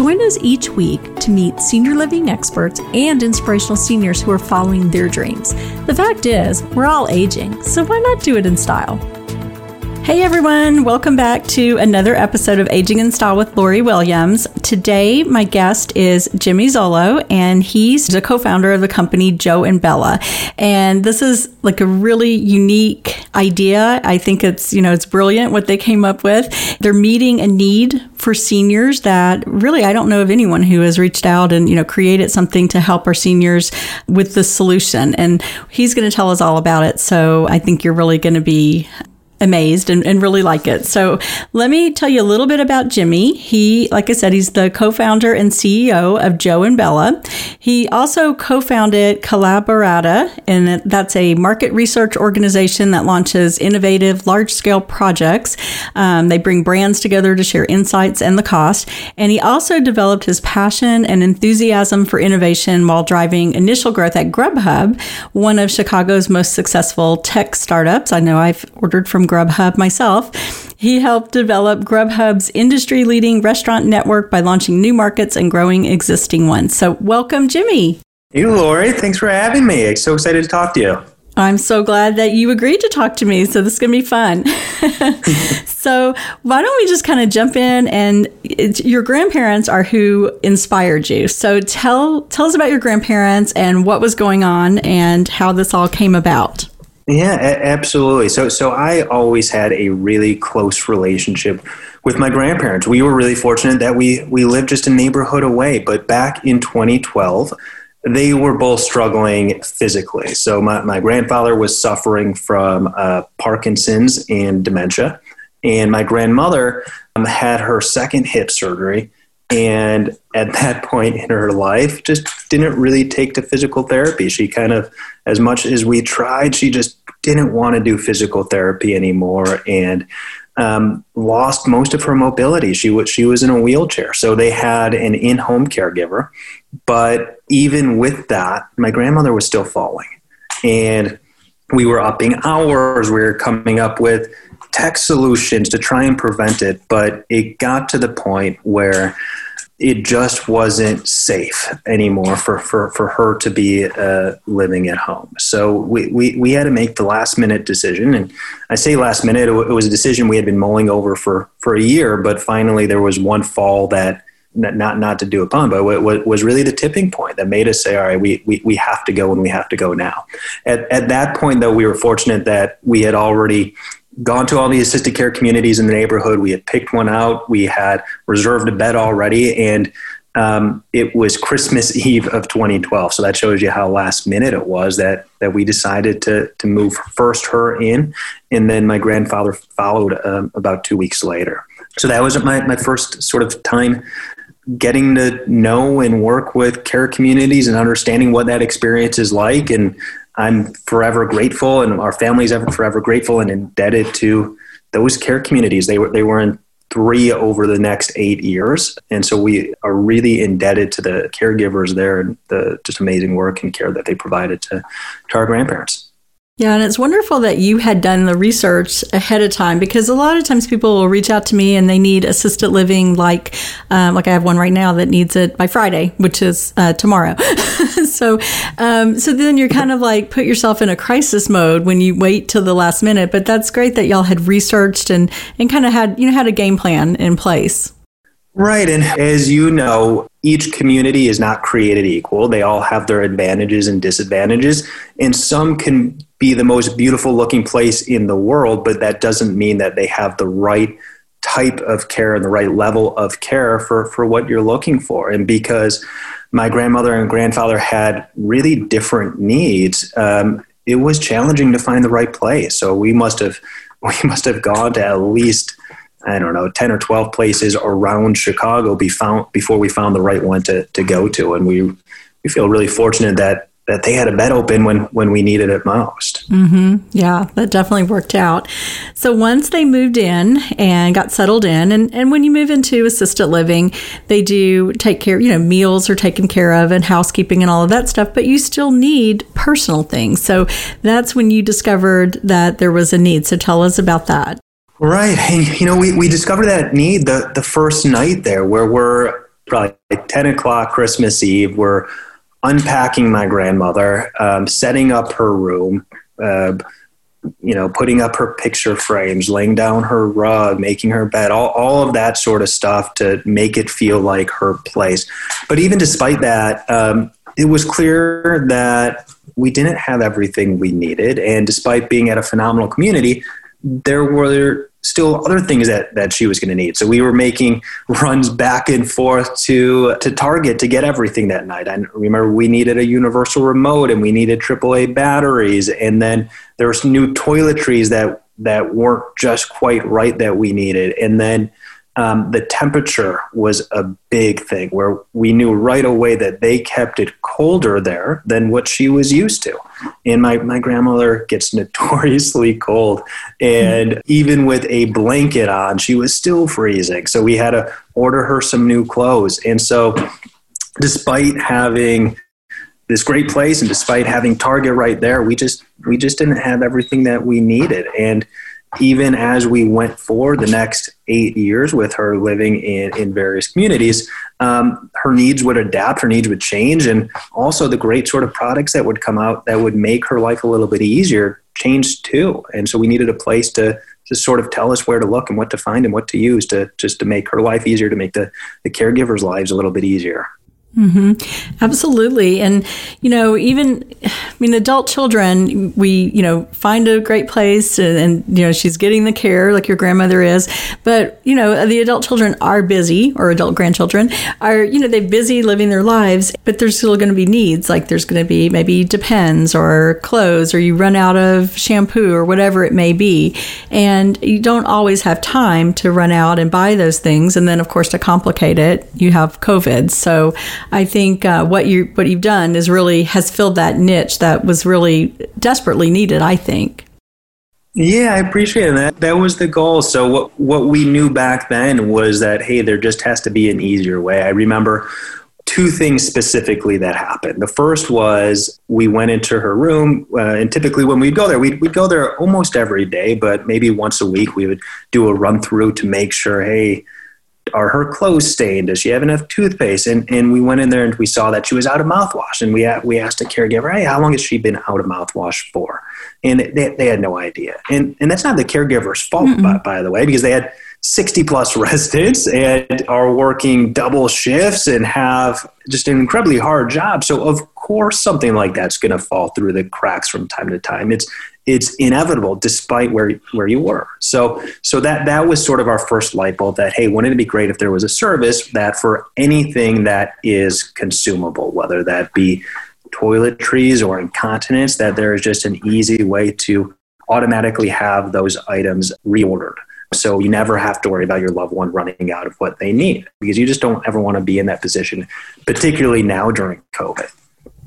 Join us each week to meet senior living experts and inspirational seniors who are following their dreams. The fact is, we're all aging, so why not do it in style? Hey everyone, welcome back to another episode of Aging in Style with Lori Williams. Today, my guest is Jimmy Zollo, and he's the co founder of the company Joe and Bella. And this is like a really unique idea. I think it's, you know, it's brilliant what they came up with. They're meeting a need for seniors that really I don't know of anyone who has reached out and, you know, created something to help our seniors with this solution. And he's going to tell us all about it. So I think you're really going to be amazed and, and really like it. So let me tell you a little bit about Jimmy. He, like I said, he's the co-founder and CEO of Joe and Bella. He also co-founded Collaborata, and that's a market research organization that launches innovative, large-scale projects. Um, they bring brands together to share insights and the cost. And he also developed his passion and enthusiasm for innovation while driving initial growth at Grubhub, one of Chicago's most successful tech startups. I know I've ordered from Grubhub myself. He helped develop Grubhub's industry leading restaurant network by launching new markets and growing existing ones. So, welcome, Jimmy. Hey, Lori. Thanks for having me. I'm so excited to talk to you. I'm so glad that you agreed to talk to me. So this is going to be fun. so why don't we just kind of jump in and your grandparents are who inspired you. So tell tell us about your grandparents and what was going on and how this all came about. Yeah, a- absolutely. So, so I always had a really close relationship with my grandparents. We were really fortunate that we we lived just a neighborhood away. But back in 2012, they were both struggling physically. So, my my grandfather was suffering from uh, Parkinson's and dementia, and my grandmother um, had her second hip surgery and at that point in her life just didn't really take to physical therapy. She kind of as much as we tried she just didn't want to do physical therapy anymore and um, lost most of her mobility. She was she was in a wheelchair. So they had an in-home caregiver but even with that my grandmother was still falling. And we were upping hours. We were coming up with tech solutions to try and prevent it, but it got to the point where it just wasn't safe anymore for, for, for her to be uh, living at home. So we, we, we had to make the last minute decision. And I say last minute, it, was a decision we had been mulling over for, for a year, but finally there was one fall that not, not to do a pun, but what was really the tipping point that made us say, all right, we, we, we have to go and we have to go now. At, at that point, though, we were fortunate that we had already gone to all the assisted care communities in the neighborhood. We had picked one out. We had reserved a bed already, and um, it was Christmas Eve of 2012. So that shows you how last minute it was that that we decided to to move first her in, and then my grandfather followed um, about two weeks later. So that was my my first sort of time getting to know and work with care communities and understanding what that experience is like and I'm forever grateful, and our families are forever grateful and indebted to those care communities. They were they were in three over the next eight years, and so we are really indebted to the caregivers there and the just amazing work and care that they provided to to our grandparents. Yeah, and it's wonderful that you had done the research ahead of time because a lot of times people will reach out to me and they need assisted living, like um, like I have one right now that needs it by Friday, which is uh, tomorrow. so, um, so then you're kind of like put yourself in a crisis mode when you wait till the last minute. But that's great that y'all had researched and and kind of had you know had a game plan in place. Right. And as you know, each community is not created equal. They all have their advantages and disadvantages. And some can be the most beautiful looking place in the world, but that doesn't mean that they have the right type of care and the right level of care for, for what you're looking for. And because my grandmother and grandfather had really different needs, um, it was challenging to find the right place. So we must have we must have gone to at least I don't know, 10 or 12 places around Chicago be found, before we found the right one to, to go to. And we we feel really fortunate that that they had a bed open when when we needed it most. Mm-hmm. Yeah, that definitely worked out. So once they moved in and got settled in, and and when you move into assisted living, they do take care. You know, meals are taken care of and housekeeping and all of that stuff. But you still need personal things. So that's when you discovered that there was a need. So tell us about that. Right, and you know, we we discovered that need the the first night there, where we're probably ten o'clock Christmas Eve. We're unpacking my grandmother, um, setting up her room, uh, you know, putting up her picture frames, laying down her rug, making her bed, all, all of that sort of stuff to make it feel like her place. But even despite that, um, it was clear that we didn't have everything we needed. And despite being at a phenomenal community, there were still other things that, that she was going to need. So we were making runs back and forth to to Target to get everything that night. I remember we needed a universal remote and we needed AAA batteries, and then there were some new toiletries that that weren't just quite right that we needed, and then um, the temperature was a big thing where we knew right away that they kept it colder there than what she was used to. And my, my grandmother gets notoriously cold. And even with a blanket on, she was still freezing. So we had to order her some new clothes. And so, despite having this great place and despite having Target right there, we just we just didn't have everything that we needed. And even as we went for the next eight years with her living in, in various communities, um, her needs would adapt, her needs would change, and also the great sort of products that would come out that would make her life a little bit easier changed too. And so we needed a place to to sort of tell us where to look and what to find and what to use to just to make her life easier, to make the, the caregivers' lives a little bit easier. Mm-hmm. Absolutely. And, you know, even, I mean, adult children, we, you know, find a great place and, and, you know, she's getting the care like your grandmother is. But, you know, the adult children are busy or adult grandchildren are, you know, they're busy living their lives, but there's still going to be needs. Like there's going to be maybe depends or clothes or you run out of shampoo or whatever it may be. And you don't always have time to run out and buy those things. And then, of course, to complicate it, you have COVID. So, I think uh, what you what you've done is really has filled that niche that was really desperately needed. I think. Yeah, I appreciate that. That was the goal. So what what we knew back then was that hey, there just has to be an easier way. I remember two things specifically that happened. The first was we went into her room, uh, and typically when we'd go there, we'd, we'd go there almost every day, but maybe once a week we would do a run through to make sure, hey, are her clothes stained? Does she have enough toothpaste? And and we went in there and we saw that she was out of mouthwash. And we we asked a caregiver, hey, how long has she been out of mouthwash for? And they, they had no idea. And and that's not the caregiver's fault, by, by the way, because they had 60 plus residents and are working double shifts and have just an incredibly hard job. So of course something like that's going to fall through the cracks from time to time. It's it's inevitable despite where where you were. So so that that was sort of our first light bulb that hey, wouldn't it be great if there was a service that for anything that is consumable, whether that be toiletries or incontinence, that there is just an easy way to automatically have those items reordered. So you never have to worry about your loved one running out of what they need because you just don't ever want to be in that position, particularly now during COVID.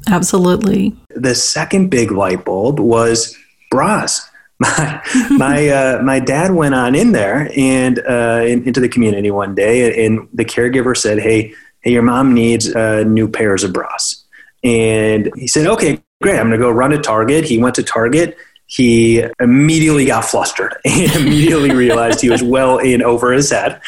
Absolutely. The second big light bulb was bras. My my uh, my dad went on in there and uh, in, into the community one day, and the caregiver said, "Hey, hey, your mom needs uh, new pairs of bras." And he said, "Okay, great. I'm going to go run to Target." He went to Target he immediately got flustered and immediately realized he was well in over his head.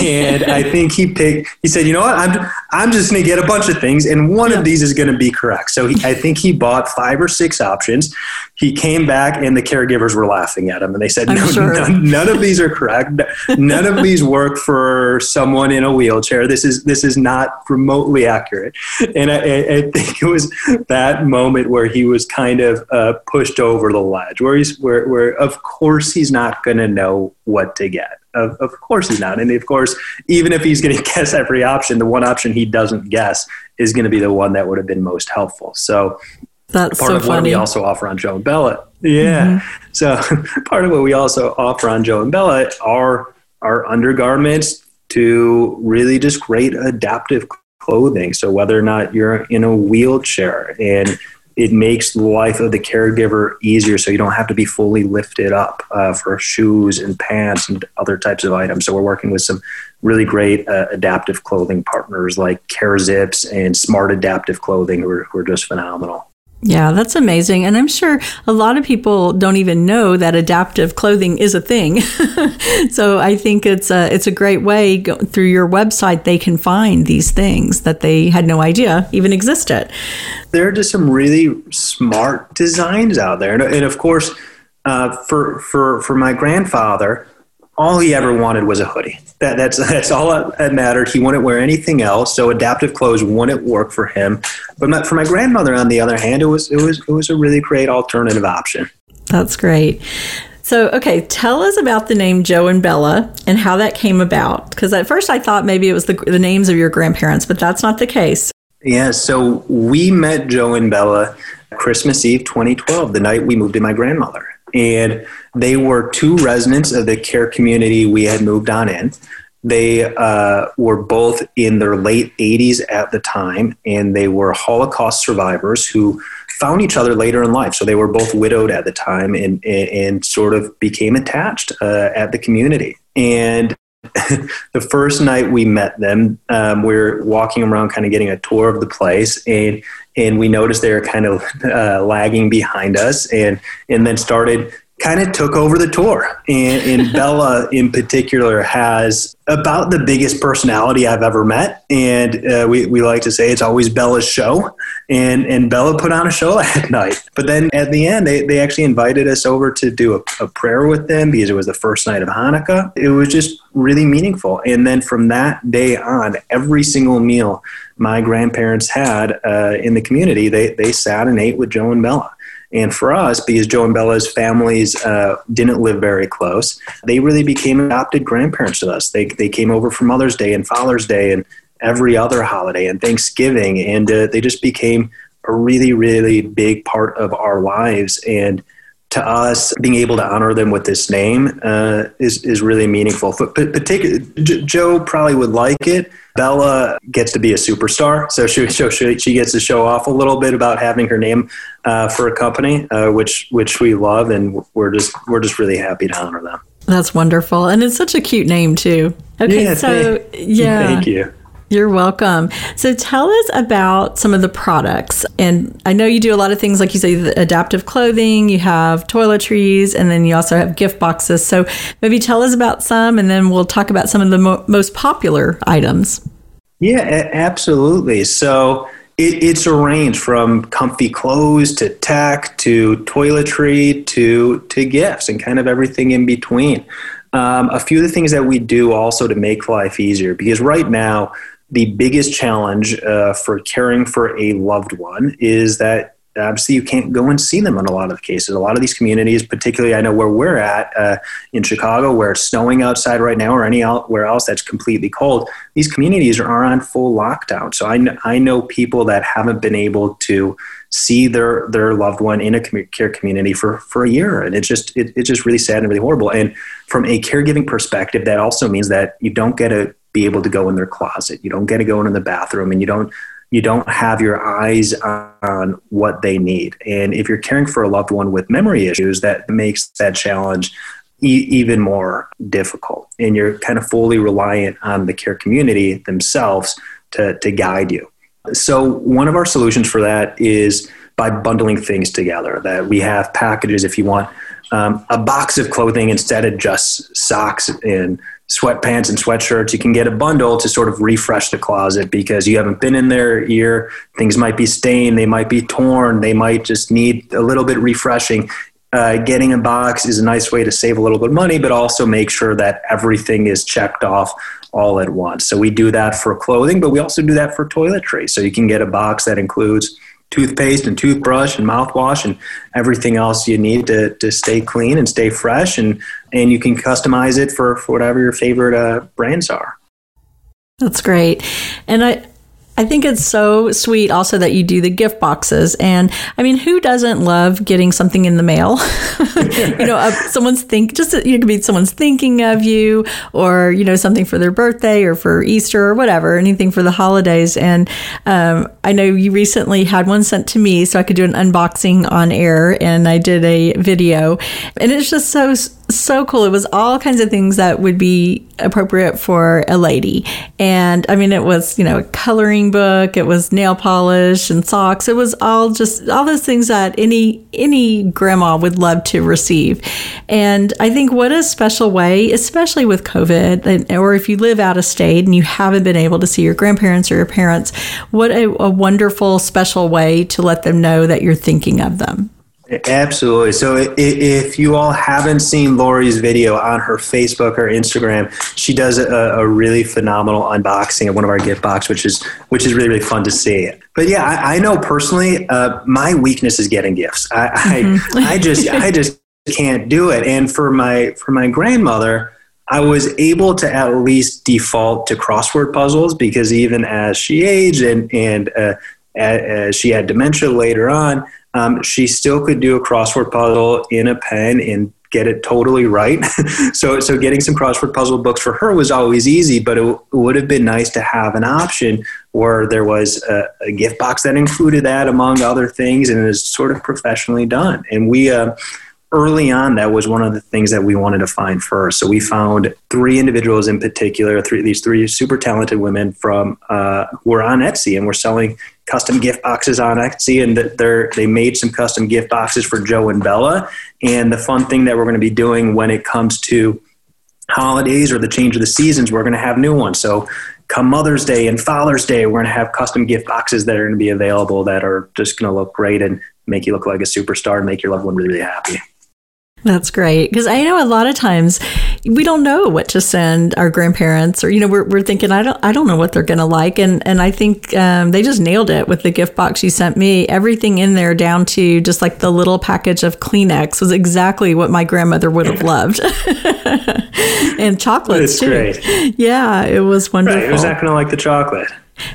and I think he picked, he said, you know what, I'm, I'm just going to get a bunch of things and one yeah. of these is going to be correct. So he, I think he bought five or six options. He came back and the caregivers were laughing at him and they said, no, sure. none, none, of these are correct. None of these work for someone in a wheelchair. This is, this is not remotely accurate. And I, I think it was that moment where he was kind of uh, pushed over the ledge where he's where, where of course he's not going to know what to get of, of course he's not and of course even if he's going to guess every option the one option he doesn't guess is going to be the one that would have been most helpful so that's part so of funny. what we also offer on joe and bella yeah mm-hmm. so part of what we also offer on joe and bella are our undergarments to really just great adaptive clothing. So whether or not you're in a wheelchair and it makes the life of the caregiver easier so you don't have to be fully lifted up uh, for shoes and pants and other types of items. So we're working with some really great uh, adaptive clothing partners like CareZips and Smart Adaptive Clothing who are, who are just phenomenal. Yeah, that's amazing. And I'm sure a lot of people don't even know that adaptive clothing is a thing. so I think it's a, it's a great way go, through your website they can find these things that they had no idea even existed. There are just some really smart designs out there. And, and of course, uh, for, for, for my grandfather, all he ever wanted was a hoodie. That, that's that's all that mattered. He wouldn't wear anything else, so adaptive clothes wouldn't work for him. But my, for my grandmother, on the other hand, it was it was it was a really great alternative option. That's great. So, okay, tell us about the name Joe and Bella and how that came about. Because at first I thought maybe it was the, the names of your grandparents, but that's not the case. Yeah, so we met Joe and Bella Christmas Eve 2012, the night we moved in my grandmother and they were two residents of the care community we had moved on in. They uh, were both in their late 80s at the time, and they were Holocaust survivors who found each other later in life. So they were both widowed at the time and, and sort of became attached uh, at the community. And the first night we met them, um, we are walking around, kind of getting a tour of the place, and and we noticed they were kind of uh, lagging behind us, and and then started kind of took over the tour. And, and Bella, in particular, has about the biggest personality I've ever met. And uh, we, we like to say it's always Bella's show. And, and Bella put on a show that night. But then at the end, they, they actually invited us over to do a, a prayer with them because it was the first night of Hanukkah. It was just really meaningful. And then from that day on, every single meal my grandparents had uh, in the community, they, they sat and ate with Joe and Bella. And for us, because Joe and Bella's families uh, didn't live very close, they really became adopted grandparents to us. They, they came over for Mother's Day and Father's Day and every other holiday and Thanksgiving. And uh, they just became a really, really big part of our lives. And to us, being able to honor them with this name uh, is, is really meaningful. But, but take, Joe probably would like it Bella gets to be a superstar, so she, she, she gets to show off a little bit about having her name uh, for a company, uh, which which we love, and we're just we're just really happy to honor them. That's wonderful, and it's such a cute name too. Okay, yeah, so thank, yeah, thank you. You're welcome. So tell us about some of the products. And I know you do a lot of things, like you say, adaptive clothing, you have toiletries, and then you also have gift boxes. So maybe tell us about some, and then we'll talk about some of the mo- most popular items. Yeah, absolutely. So it, it's a range from comfy clothes to tech to toiletry to to gifts and kind of everything in between. Um, a few of the things that we do also to make life easier because right now the biggest challenge uh, for caring for a loved one is that obviously you can't go and see them in a lot of cases. A lot of these communities, particularly I know where we're at uh, in Chicago, where it's snowing outside right now, or anywhere else that's completely cold, these communities are on full lockdown. So I, kn- I know people that haven't been able to see their their loved one in a care community for for a year, and it's just it, it's just really sad and really horrible. And from a caregiving perspective, that also means that you don't get to be able to go in their closet, you don't get to go into the bathroom, and you don't you don't have your eyes on what they need. And if you're caring for a loved one with memory issues, that makes that challenge e- even more difficult. And you're kind of fully reliant on the care community themselves to, to guide you. So, one of our solutions for that is by bundling things together, that we have packages if you want um, a box of clothing instead of just socks and sweatpants and sweatshirts. You can get a bundle to sort of refresh the closet because you haven't been in there a year. Things might be stained, they might be torn, they might just need a little bit refreshing. Uh, getting a box is a nice way to save a little bit of money, but also make sure that everything is checked off all at once. So we do that for clothing, but we also do that for toiletry. So you can get a box that includes toothpaste and toothbrush and mouthwash and everything else you need to, to stay clean and stay fresh and, and you can customize it for, for whatever your favorite uh, brands are. That's great. And i I think it's so sweet also that you do the gift boxes. And I mean, who doesn't love getting something in the mail? you know, someone's think just it could be someone's thinking of you or, you know, something for their birthday or for Easter or whatever, anything for the holidays. And um, I know you recently had one sent to me so I could do an unboxing on air and I did a video. And it's just so so cool. It was all kinds of things that would be appropriate for a lady. And I mean, it was, you know, a coloring book, it was nail polish and socks. It was all just all those things that any, any grandma would love to receive. And I think what a special way, especially with COVID, or if you live out of state and you haven't been able to see your grandparents or your parents, what a, a wonderful, special way to let them know that you're thinking of them. Absolutely. So if you all haven't seen Lori's video on her Facebook or Instagram, she does a, a really phenomenal unboxing of one of our gift box, which is which is really really fun to see. But yeah, I, I know personally, uh, my weakness is getting gifts. I mm-hmm. I, I just I just can't do it. And for my for my grandmother, I was able to at least default to crossword puzzles because even as she aged and and uh, as she had dementia later on um, she still could do a crossword puzzle in a pen and get it totally right. so, so getting some crossword puzzle books for her was always easy, but it, w- would have been nice to have an option where there was a, a, gift box that included that among other things and it was sort of professionally done. And we, uh, early on, that was one of the things that we wanted to find first. So we found three individuals in particular, three, these three super talented women from uh, who were on Etsy and were selling custom gift boxes on Etsy, and they're they made some custom gift boxes for Joe and Bella. And the fun thing that we're going to be doing when it comes to holidays or the change of the seasons, we're going to have new ones. So come Mother's Day and Father's Day, we're going to have custom gift boxes that are going to be available that are just going to look great and make you look like a superstar and make your loved one really, really happy. That's great. Because I know a lot of times we don't know what to send our grandparents or, you know, we're, we're thinking, I don't, I don't know what they're going to like. And, and I think um, they just nailed it with the gift box you sent me. Everything in there down to just like the little package of Kleenex was exactly what my grandmother would have loved. and chocolates too. Great. Yeah, it was wonderful. Right. Who's not going to like the chocolate?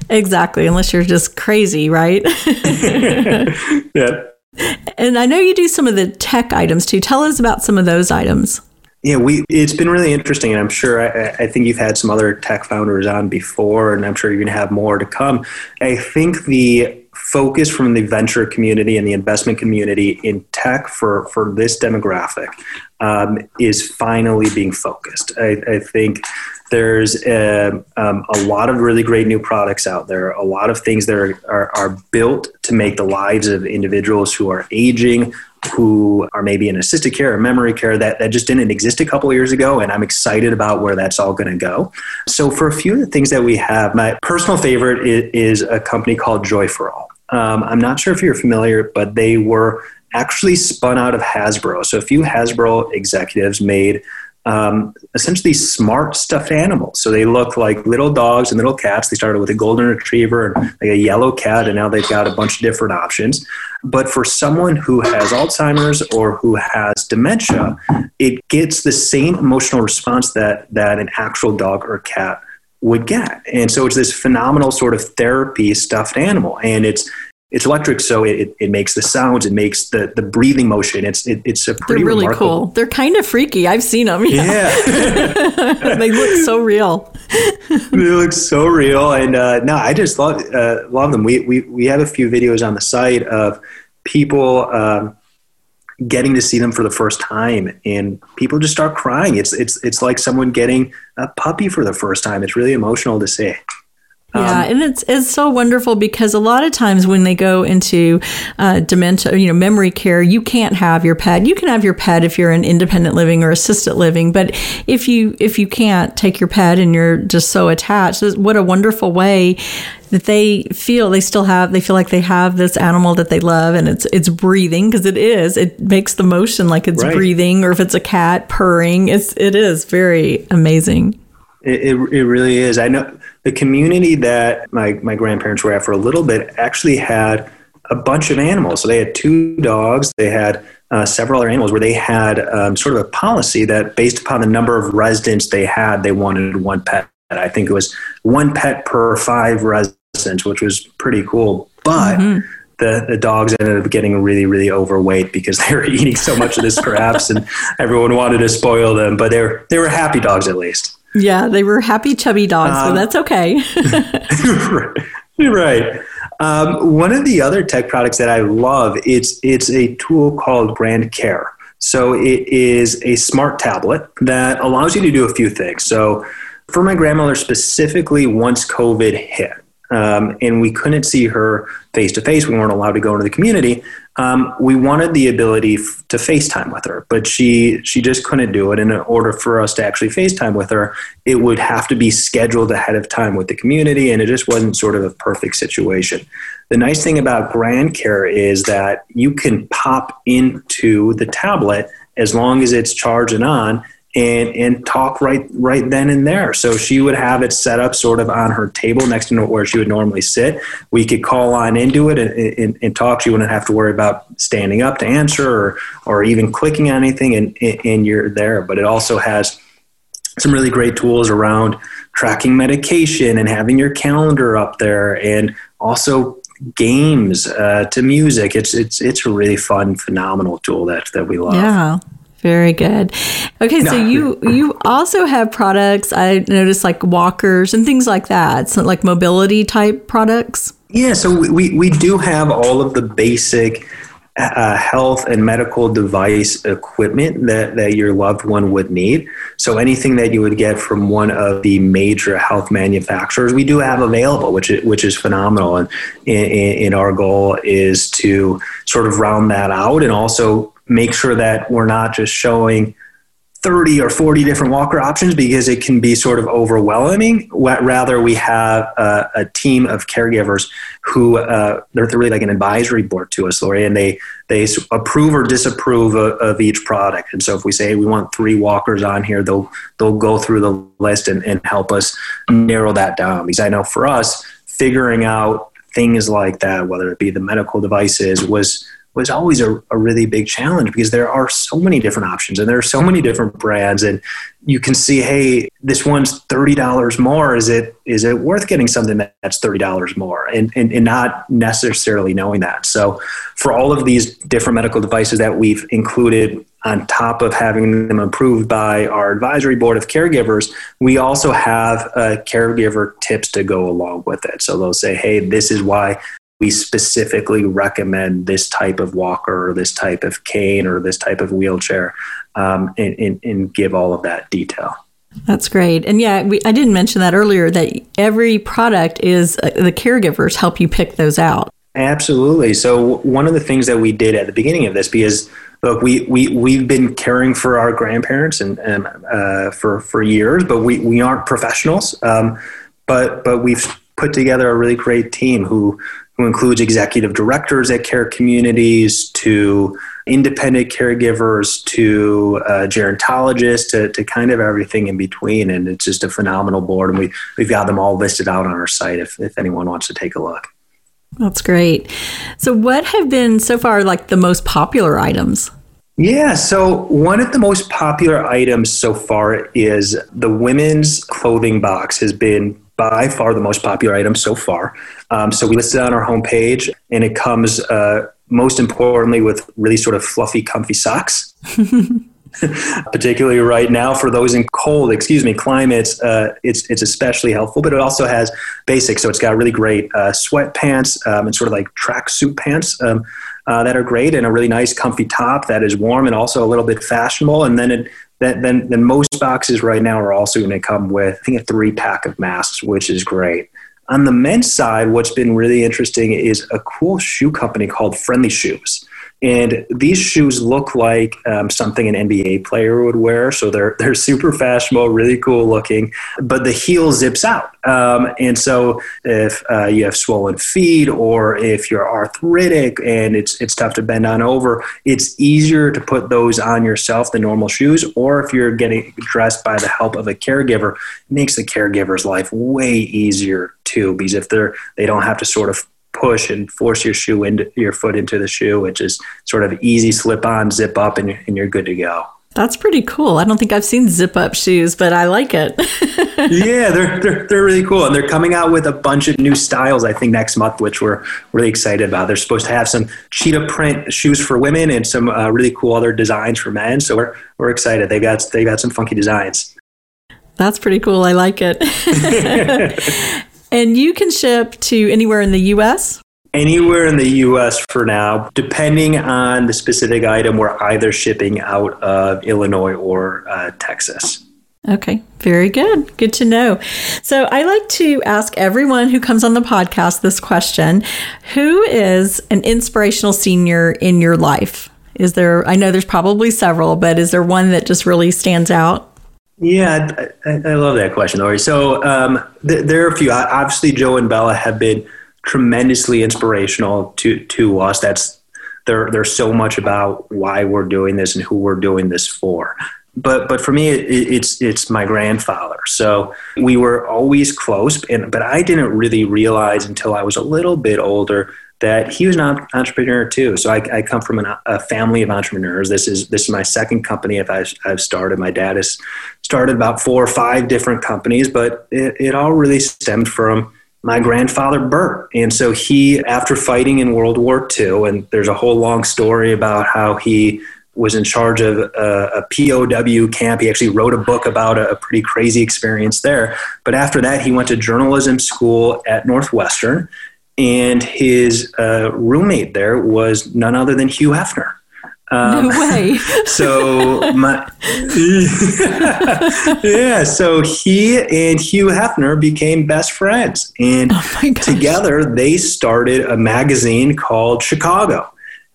Exactly. Unless you're just crazy, right? yeah. And I know you do some of the tech items too. Tell us about some of those items. Yeah, we it's been really interesting, and I'm sure I, I, think you've had some other tech founders on before, and I'm sure you're going to have more to come. I think the focus from the venture community and the investment community in tech for for this demographic um, is finally being focused. I, I think there's a, um, a, lot of really great new products out there, a lot of things that are, are, are, built to make the lives of individuals who are aging, who are maybe in assisted care or memory care that, that just didn't exist a couple years ago. And I'm excited about where that's all going to go. So, for a few of the things that we have, my personal favorite is, is a company called Joy for All. Um, I'm not sure if you're familiar, but they were actually spun out of Hasbro. So, a few Hasbro executives made um, essentially smart stuffed animals. So they look like little dogs and little cats. They started with a golden retriever and like a yellow cat, and now they've got a bunch of different options. But for someone who has Alzheimer's or who has dementia, it gets the same emotional response that that an actual dog or cat would get. And so it's this phenomenal sort of therapy stuffed animal, and it's it's electric, so it, it makes the sounds, it makes the, the breathing motion. It's it, it's a pretty They're really remarkable. cool. They're kind of freaky. I've seen them. Yeah, yeah. they look so real. they look so real, and uh, no, I just love uh, love them. We we we have a few videos on the site of people. Um, getting to see them for the first time and people just start crying it's it's it's like someone getting a puppy for the first time it's really emotional to see yeah, um, and it's it's so wonderful because a lot of times when they go into uh, dementia, you know, memory care, you can't have your pet. You can have your pet if you're in independent living or assisted living, but if you if you can't take your pet and you're just so attached, what a wonderful way that they feel they still have they feel like they have this animal that they love and it's it's breathing because it is it makes the motion like it's right. breathing or if it's a cat purring it's it is very amazing it, it, it really is i know the community that my, my grandparents were at for a little bit actually had a bunch of animals. So they had two dogs, they had uh, several other animals where they had um, sort of a policy that based upon the number of residents they had, they wanted one pet. I think it was one pet per five residents which was pretty cool. But mm-hmm. the, the dogs ended up getting really, really overweight because they were eating so much of this scraps and everyone wanted to spoil them. But they were, they were happy dogs at least. Yeah, they were happy, chubby dogs, um, so that's okay. right. Um, one of the other tech products that I love it's it's a tool called Grand Care. So it is a smart tablet that allows you to do a few things. So for my grandmother specifically, once COVID hit, um, and we couldn't see her face to face. We weren't allowed to go into the community. Um, we wanted the ability f- to FaceTime with her, but she she just couldn't do it. And in order for us to actually FaceTime with her, it would have to be scheduled ahead of time with the community, and it just wasn't sort of a perfect situation. The nice thing about Grand Care is that you can pop into the tablet as long as it's charging on and and talk right right then and there. So she would have it set up sort of on her table next to where she would normally sit. We could call on into it and, and, and talk. She wouldn't have to worry about standing up to answer or or even clicking on anything, and and you're there. But it also has some really great tools around tracking medication and having your calendar up there, and also games uh, to music. It's it's it's a really fun, phenomenal tool that that we love. Yeah. Very good. Okay, so you you also have products. I noticed like walkers and things like that. So like mobility type products. Yeah, so we we do have all of the basic uh, health and medical device equipment that, that your loved one would need. So anything that you would get from one of the major health manufacturers, we do have available, which is, which is phenomenal. And in, in our goal is to sort of round that out and also make sure that we're not just showing 30 or 40 different walker options because it can be sort of overwhelming. Rather, we have a, a team of caregivers who uh, they're really like an advisory board to us, Lori, and they they approve or disapprove of, of, each product. And so, if we say we want three walkers on here, they'll they'll go through the list and, and help us narrow that down. Because I know for us, figuring out things like that, whether it be the medical devices, was was always a, a, really big challenge because there are so many different options and there are so many different brands and you can see hey this one's $30 more. Is it is it worth getting something that's $30 more? And, and, and not necessarily knowing that. So for all of these different medical devices that we've included on top of having them approved by our advisory board of caregivers, we also have uh, caregiver tips to go along with it. So they'll say, hey, this is why we specifically recommend this type of walker or this type of cane or this type of wheelchair um, and, and, and, give all of that detail. That's great. And yeah, we, I didn't mention that earlier that every product is uh, the caregivers help you pick those out. Absolutely. So, one of the things that we did at the beginning of this, because look, we, we, we've been caring for our grandparents and, and uh, for, for years, but we, we aren't professionals. Um, but, but we've put together a really great team who who includes executive directors at care communities to independent caregivers to uh, gerontologists to, to kind of everything in between. And it's just a phenomenal board. And we, we've got them all listed out on our site if, if anyone wants to take a look. That's great. So, what have been so far like the most popular items? Yeah, so one of the most popular items so far is the women's clothing box has been by far the most popular item so far. Um, so we listed it on our homepage, and it comes uh, most importantly with really sort of fluffy, comfy socks. Particularly right now, for those in cold, excuse me, climates, uh, it's it's especially helpful. But it also has basics, so it's got really great uh, sweatpants um, and sort of like tracksuit pants. Um, uh, that are great and a really nice comfy top that is warm and also a little bit fashionable and then it then, then, then most boxes right now are also going to come with, I think, a three pack of masks, which is great. On the men's side, what's been really interesting is a cool shoe company called Friendly Shoes. And these shoes look like um, something an NBA player would wear. So they're, they're super fashionable, really cool looking, but the heel zips out. Um, and so if uh, you have swollen feet or if you're arthritic and it's, it's tough to bend on over, it's easier to put those on yourself than normal shoes. Or if you're getting dressed by the help of a caregiver, makes the caregiver's life way easier too, because if they're, they don't have to sort of push and force your shoe into your foot into the shoe, which is sort of easy slip on, zip up, and, and you're good to go. That's pretty cool. I don't think I've seen zip up shoes, but I like it. yeah, they're, they're, they're really cool. And they're coming out with a bunch of new styles, I think, next month, which we're really excited about. They're supposed to have some cheetah print shoes for women and some uh, really cool other designs for men. So we're, we're excited. They got, they got some funky designs. That's pretty cool. I like it. and you can ship to anywhere in the U.S.? anywhere in the US for now. Depending on the specific item, we're either shipping out of Illinois or uh, Texas. Okay, very good. Good to know. So, I like to ask everyone who comes on the podcast this question Who is an inspirational senior in your life? Is there, I know there's probably several, but is there one that just really stands out? Yeah, I, I love that question, Lori. So, um, th- there are a few. Obviously, Joe and Bella have been tremendously inspirational to to us. That's they're so much about why we're doing this and who we're doing this for. But but for me, it, it's it's my grandfather. So we were always close, and but I didn't really realize until I was a little bit older that he was an entrepreneur too. So I, I come from an, a family of entrepreneurs. This is this is my second company I've, I've started. My dad has started about four or five different companies, but it, it all really stemmed from my grandfather Bert. And so he, after fighting in World War II, and there's a whole long story about how he was in charge of a, a POW camp. He actually wrote a book about a, a, pretty crazy experience there. But after that, he went to journalism school at Northwestern, and his uh, roommate there was none other than Hugh Hefner. Um, no way. so my yeah, so he and Hugh Hefner became best friends, and oh together they started a magazine called Chicago.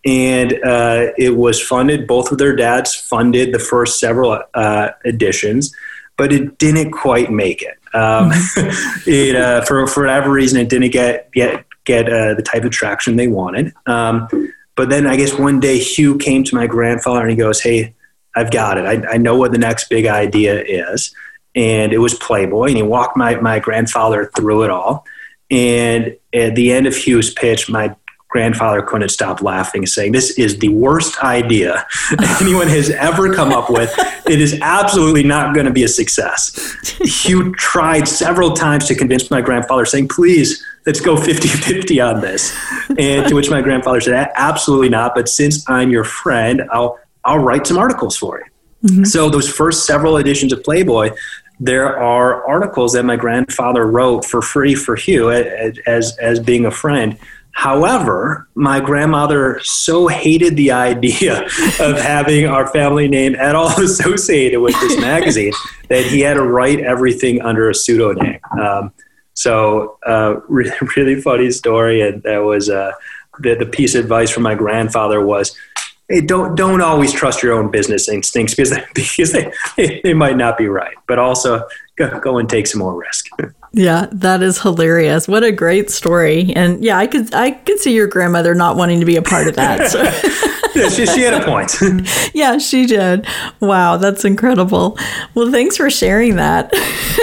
And uh, it was funded. Both of their dads funded the first several uh, editions, but it didn't quite make it. Um, mm-hmm. it uh, for for whatever reason, it didn't get get get uh, the type of traction they wanted. Um, but then I guess one day Hugh came to my grandfather and he goes, Hey, I've got it. I, I know what the next big idea is. And it was Playboy. And he walked my, my grandfather through it all. And at the end of Hugh's pitch, my grandfather couldn't stop laughing, saying, This is the worst idea anyone has ever come up with. It is absolutely not going to be a success. Hugh tried several times to convince my grandfather, saying, Please, let's go 50 50 on this. And to which my grandfather said, absolutely not. But since I'm your friend, I'll, I'll write some articles for you. Mm-hmm. So those first several editions of Playboy, there are articles that my grandfather wrote for free for Hugh as, as being a friend. However, my grandmother so hated the idea of having our family name at all associated with this magazine that he had to write everything under a pseudonym. Um, so, uh, really, really funny story, and that was uh, the the piece of advice from my grandfather was, "Hey, don't don't always trust your own business instincts because they, because they they might not be right, but also go, go and take some more risk." Yeah, that is hilarious. What a great story. And yeah, I could I could see your grandmother not wanting to be a part of that. So. yeah, she, she had a point. yeah, she did. Wow, that's incredible. Well, thanks for sharing that.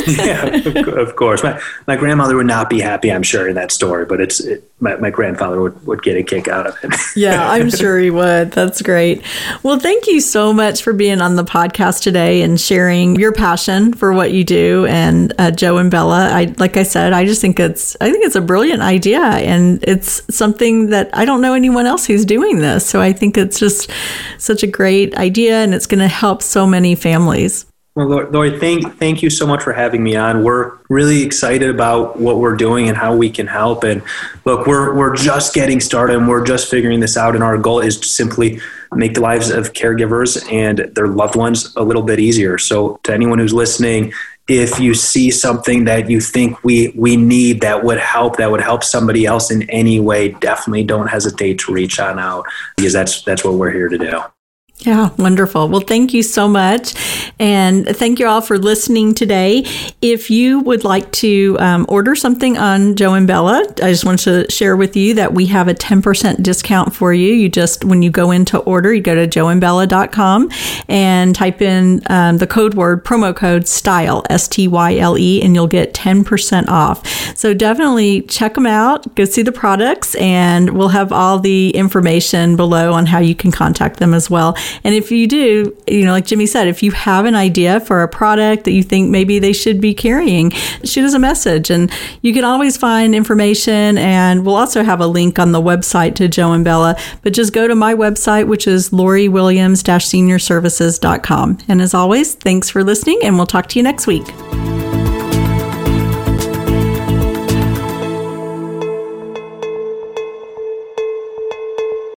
yeah, of, course. My, my grandmother would not be happy, I'm sure, in that story, but it's it, my, my grandfather would, would get a kick out of it. yeah, I'm sure he would. That's great. Well, thank you so much for being on the podcast today and sharing your passion for what you do. And uh, Joe and Bella, I like I said, I just think it's I think it's a brilliant idea, and it's something that I don't know anyone else who's doing this. So I think it's just such a great idea and it's going to help so many families. Well, Lori, thank thank you so much for having me on. We're really excited about what we're doing and how we can help. And look, we're we're just getting started and we're just figuring this out. And our goal is to simply make the lives of caregivers and their loved ones a little bit easier. So, to anyone who's listening, if you see something that you think we we need that would help that would help somebody else in any way definitely don't hesitate to reach on out because that's that's what we're here to do yeah, wonderful. Well, thank you so much. And thank you all for listening today. If you would like to um, order something on Joe and Bella, I just want to share with you that we have a 10% discount for you. You just, when you go into order, you go to joeandbella.com and type in um, the code word, promo code STYLE, S T Y L E, and you'll get 10% off. So definitely check them out, go see the products, and we'll have all the information below on how you can contact them as well. And if you do, you know, like Jimmy said, if you have an idea for a product that you think maybe they should be carrying, shoot us a message. And you can always find information. And we'll also have a link on the website to Joe and Bella. But just go to my website, which is loriwilliams-seniorservices.com. And as always, thanks for listening, and we'll talk to you next week.